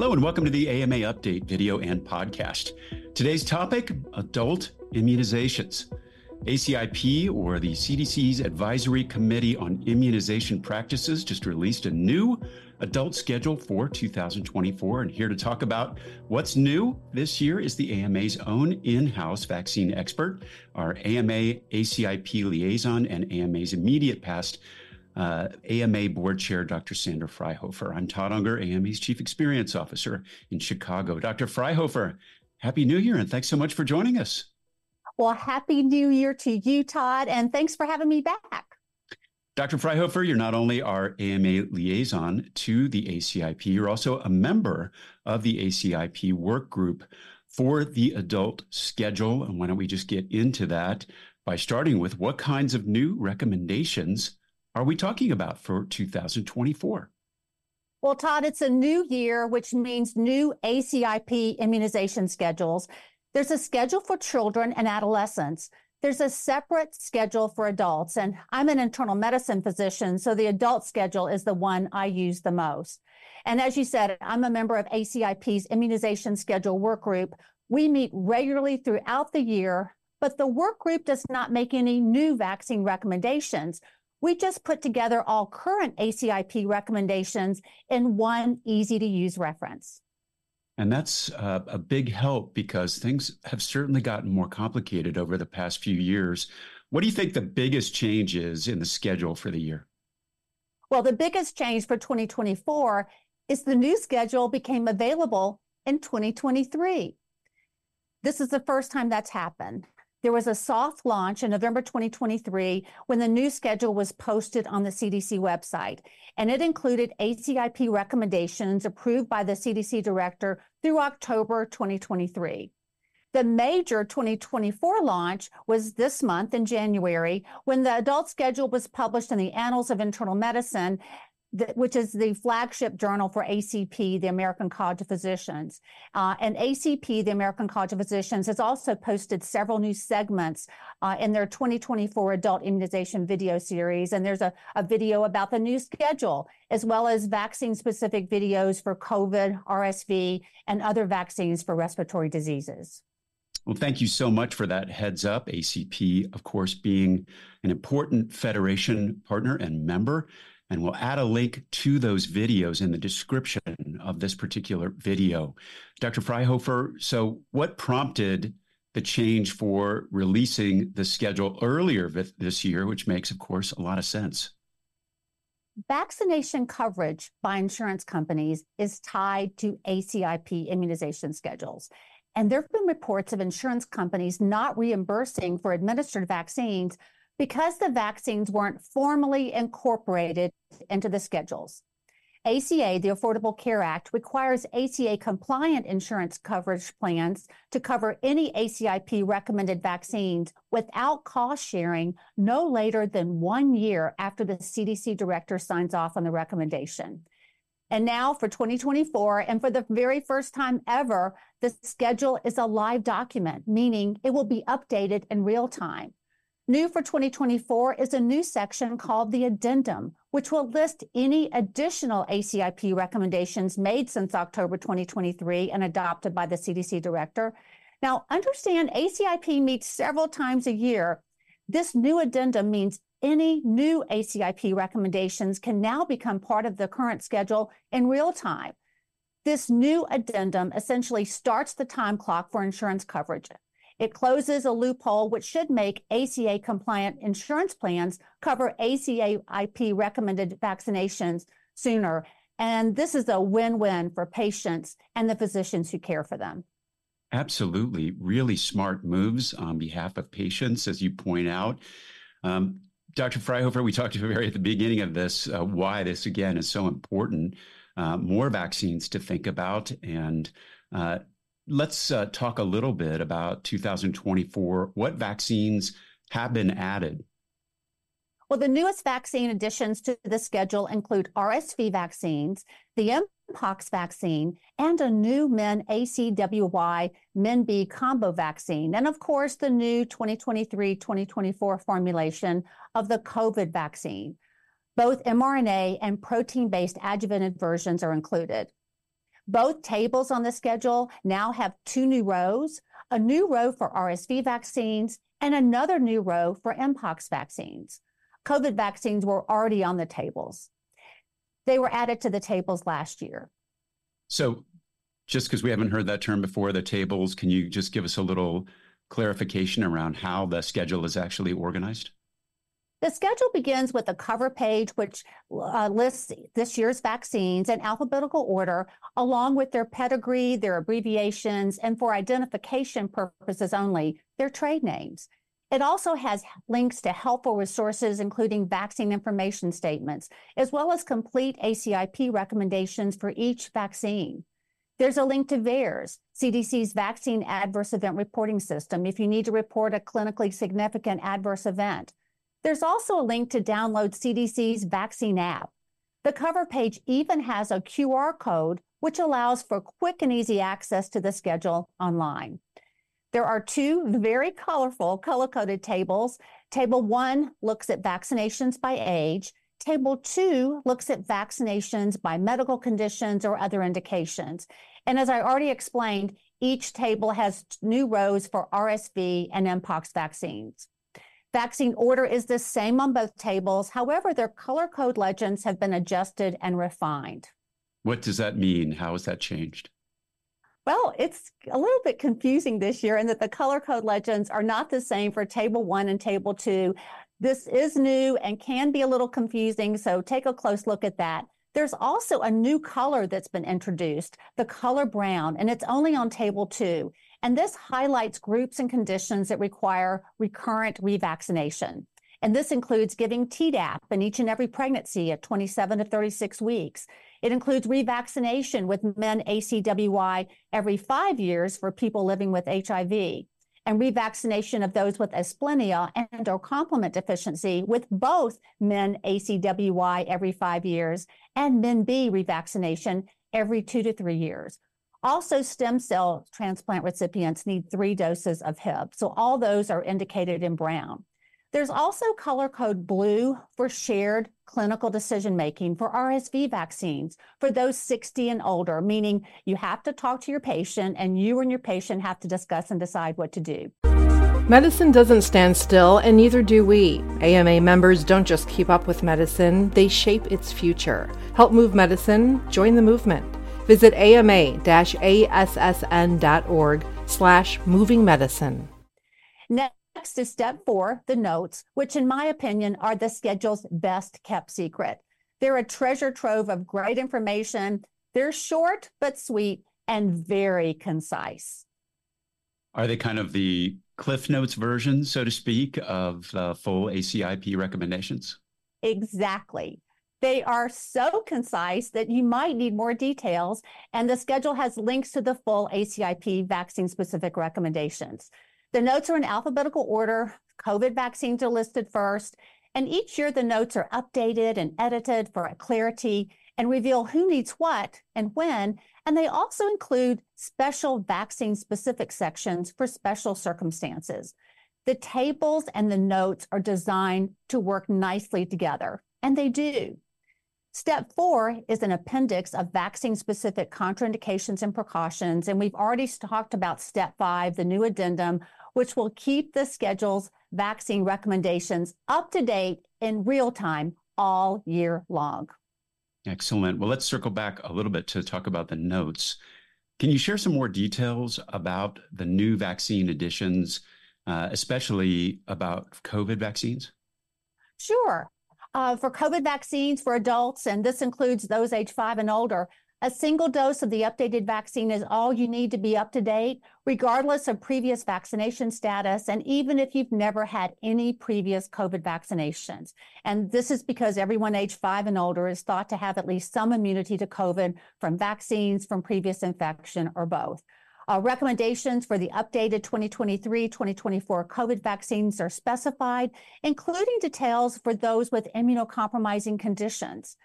Hello, and welcome to the AMA Update video and podcast. Today's topic adult immunizations. ACIP, or the CDC's Advisory Committee on Immunization Practices, just released a new adult schedule for 2024. And here to talk about what's new this year is the AMA's own in house vaccine expert, our AMA ACIP liaison, and AMA's immediate past uh, AMA board chair, Dr. Sandra Fryhofer. I'm Todd Unger, AMA's chief experience officer in Chicago. Dr. Fryhofer, happy new year and thanks so much for joining us. Well, happy new year to you, Todd, and thanks for having me back. Dr. Fryhofer, you're not only our AMA liaison to the ACIP, you're also a member of the ACIP work group for the adult schedule. And why don't we just get into that by starting with what kinds of new recommendations are we talking about for 2024? Well, Todd, it's a new year, which means new ACIP immunization schedules. There's a schedule for children and adolescents. There's a separate schedule for adults, and I'm an internal medicine physician, so the adult schedule is the one I use the most. And as you said, I'm a member of ACIP's immunization schedule work group. We meet regularly throughout the year, but the work group does not make any new vaccine recommendations. We just put together all current ACIP recommendations in one easy to use reference. And that's uh, a big help because things have certainly gotten more complicated over the past few years. What do you think the biggest change is in the schedule for the year? Well, the biggest change for 2024 is the new schedule became available in 2023. This is the first time that's happened. There was a soft launch in November 2023 when the new schedule was posted on the CDC website, and it included ACIP recommendations approved by the CDC director through October 2023. The major 2024 launch was this month in January when the adult schedule was published in the Annals of Internal Medicine which is the flagship journal for ACP, the American College of Physicians. Uh, and ACP, the American College of Physicians, has also posted several new segments uh, in their 2024 adult immunization video series. And there's a, a video about the new schedule, as well as vaccine specific videos for COVID, RSV, and other vaccines for respiratory diseases. Well, thank you so much for that heads up. ACP, of course, being an important federation partner and member. And we'll add a link to those videos in the description of this particular video. Dr. Fryhofer, so what prompted the change for releasing the schedule earlier this year, which makes, of course, a lot of sense? Vaccination coverage by insurance companies is tied to ACIP immunization schedules. And there have been reports of insurance companies not reimbursing for administered vaccines because the vaccines weren't formally incorporated into the schedules. ACA, the Affordable Care Act, requires ACA compliant insurance coverage plans to cover any ACIP recommended vaccines without cost sharing no later than one year after the CDC director signs off on the recommendation. And now for 2024, and for the very first time ever, the schedule is a live document, meaning it will be updated in real time. New for 2024 is a new section called the Addendum, which will list any additional ACIP recommendations made since October 2023 and adopted by the CDC director. Now, understand ACIP meets several times a year. This new addendum means any new ACIP recommendations can now become part of the current schedule in real time. This new addendum essentially starts the time clock for insurance coverage. It closes a loophole which should make ACA compliant insurance plans cover ACA IP recommended vaccinations sooner. And this is a win win for patients and the physicians who care for them. Absolutely. Really smart moves on behalf of patients, as you point out. Um, Dr. Fryhofer, we talked to very at the beginning of this uh, why this again is so important. Uh, more vaccines to think about, and uh, let's uh, talk a little bit about 2024. What vaccines have been added? Well, the newest vaccine additions to the schedule include RSV vaccines, the Mpox vaccine, and a new Men ACWY Men B combo vaccine. And of course, the new 2023 2024 formulation of the COVID vaccine. Both mRNA and protein based adjuvanted versions are included. Both tables on the schedule now have two new rows, a new row for RSV vaccines and another new row for Mpox vaccines. COVID vaccines were already on the tables. They were added to the tables last year. So, just because we haven't heard that term before, the tables, can you just give us a little clarification around how the schedule is actually organized? The schedule begins with a cover page, which uh, lists this year's vaccines in alphabetical order, along with their pedigree, their abbreviations, and for identification purposes only, their trade names. It also has links to helpful resources, including vaccine information statements, as well as complete ACIP recommendations for each vaccine. There's a link to VAERS, CDC's Vaccine Adverse Event Reporting System, if you need to report a clinically significant adverse event. There's also a link to download CDC's vaccine app. The cover page even has a QR code, which allows for quick and easy access to the schedule online. There are two very colorful color coded tables. Table one looks at vaccinations by age. Table two looks at vaccinations by medical conditions or other indications. And as I already explained, each table has new rows for RSV and Mpox vaccines. Vaccine order is the same on both tables. However, their color code legends have been adjusted and refined. What does that mean? How has that changed? Well, it's a little bit confusing this year in that the color code legends are not the same for table one and table two. This is new and can be a little confusing, so take a close look at that. There's also a new color that's been introduced, the color brown, and it's only on table two. And this highlights groups and conditions that require recurrent revaccination. And this includes giving Tdap in each and every pregnancy at 27 to 36 weeks. It includes revaccination with men ACWY every five years for people living with HIV and revaccination of those with asplenia and or complement deficiency with both men ACWY every five years and men B revaccination every two to three years. Also, stem cell transplant recipients need three doses of Hib. So all those are indicated in brown. There's also color code blue for shared clinical decision making for RSV vaccines for those 60 and older, meaning you have to talk to your patient and you and your patient have to discuss and decide what to do. Medicine doesn't stand still, and neither do we. AMA members don't just keep up with medicine, they shape its future. Help move medicine, join the movement. Visit ama-assn.org slash moving medicine. Next is step four, the notes, which in my opinion are the schedule's best kept secret. They're a treasure trove of great information. They're short but sweet and very concise. Are they kind of the Cliff Notes version, so to speak, of the full ACIP recommendations? Exactly. They are so concise that you might need more details, and the schedule has links to the full ACIP vaccine specific recommendations. The notes are in alphabetical order. COVID vaccines are listed first. And each year, the notes are updated and edited for clarity and reveal who needs what and when. And they also include special vaccine specific sections for special circumstances. The tables and the notes are designed to work nicely together, and they do. Step four is an appendix of vaccine specific contraindications and precautions. And we've already talked about step five, the new addendum, which will keep the schedule's vaccine recommendations up to date in real time all year long. Excellent. Well, let's circle back a little bit to talk about the notes. Can you share some more details about the new vaccine additions, uh, especially about COVID vaccines? Sure. Uh, for COVID vaccines for adults, and this includes those age five and older, a single dose of the updated vaccine is all you need to be up to date, regardless of previous vaccination status, and even if you've never had any previous COVID vaccinations. And this is because everyone age five and older is thought to have at least some immunity to COVID from vaccines, from previous infection, or both. Uh, recommendations for the updated 2023-2024 COVID vaccines are specified, including details for those with immunocompromising conditions.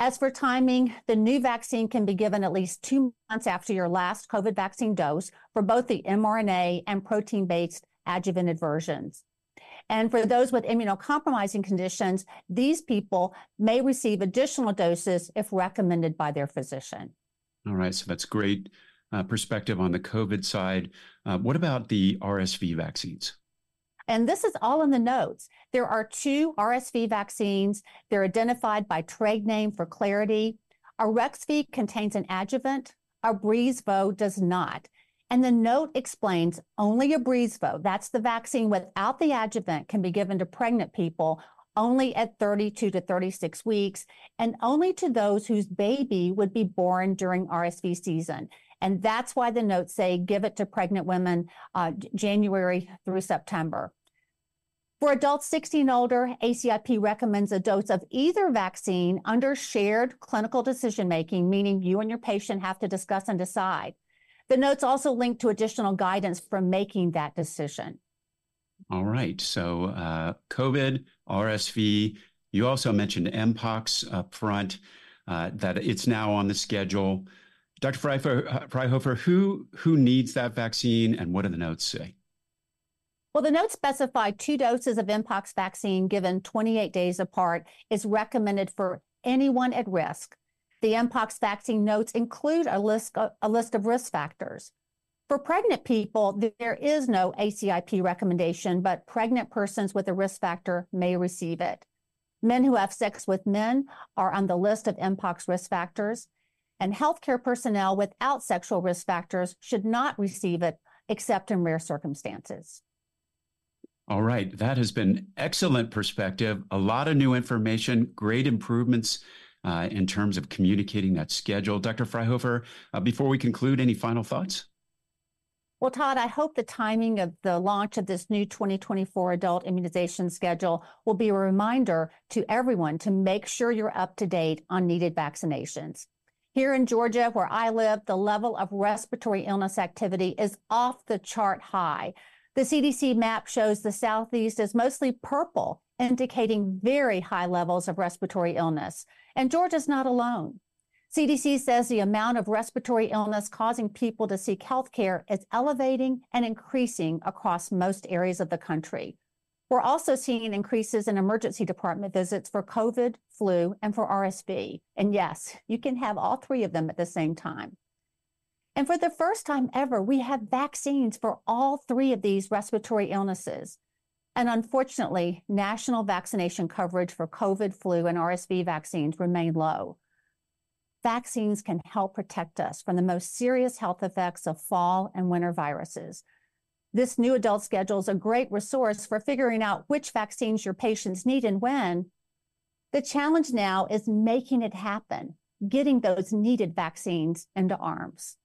As for timing, the new vaccine can be given at least two months after your last COVID vaccine dose for both the mRNA and protein based adjuvanted versions. And for those with immunocompromising conditions, these people may receive additional doses if recommended by their physician. All right, so that's great perspective on the COVID side. Uh, what about the RSV vaccines? And this is all in the notes. There are two RSV vaccines. They're identified by trade name for clarity. Arexvy contains an adjuvant. Abrysvo does not. And the note explains only Abrysvo, that's the vaccine without the adjuvant, can be given to pregnant people only at 32 to 36 weeks and only to those whose baby would be born during RSV season. And that's why the notes say give it to pregnant women uh, January through September. For adults 16 and older, ACIP recommends a dose of either vaccine under shared clinical decision making, meaning you and your patient have to discuss and decide. The notes also link to additional guidance for making that decision. All right. So, uh, COVID, RSV. You also mentioned Mpox up front, uh, that it's now on the schedule. Dr. Fryhofer, uh, who, who needs that vaccine and what do the notes say? Well, the notes specify two doses of Mpox vaccine given 28 days apart is recommended for anyone at risk. The Mpox vaccine notes include a list, a list of risk factors. For pregnant people, there is no ACIP recommendation, but pregnant persons with a risk factor may receive it. Men who have sex with men are on the list of Mpox risk factors, and healthcare personnel without sexual risk factors should not receive it except in rare circumstances. All right. That has been excellent perspective. A lot of new information, great improvements uh, in terms of communicating that schedule. Dr. Fryhofer, uh, before we conclude, any final thoughts? Well, Todd, I hope the timing of the launch of this new 2024 adult immunization schedule will be a reminder to everyone to make sure you're up to date on needed vaccinations. Here in Georgia, where I live, the level of respiratory illness activity is off the chart high. The CDC map shows the Southeast is mostly purple, indicating very high levels of respiratory illness. And Georgia's not alone. CDC says the amount of respiratory illness causing people to seek health care is elevating and increasing across most areas of the country. We're also seeing increases in emergency department visits for COVID, flu, and for RSV. And yes, you can have all three of them at the same time. And for the first time ever, we have vaccines for all three of these respiratory illnesses. And unfortunately, national vaccination coverage for COVID, flu, and RSV vaccines remain low. Vaccines can help protect us from the most serious health effects of fall and winter viruses. This new adult schedule is a great resource for figuring out which vaccines your patients need and when. The challenge now is making it happen, getting those needed vaccines into arms.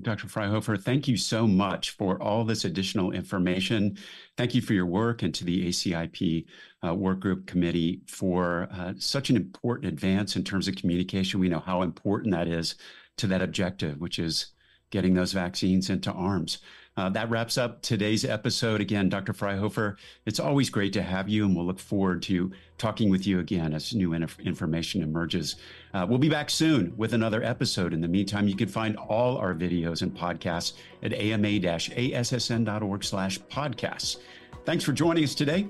Dr. Fryhofer, thank you so much for all this additional information. Thank you for your work and to the ACIP uh, Work Group Committee for uh, such an important advance in terms of communication. We know how important that is to that objective, which is getting those vaccines into arms. Uh, that wraps up today's episode. Again, Dr. Fryhofer, it's always great to have you, and we'll look forward to talking with you again as new inf- information emerges. Uh, we'll be back soon with another episode. In the meantime, you can find all our videos and podcasts at ama-assn.org slash podcasts. Thanks for joining us today,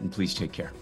and please take care.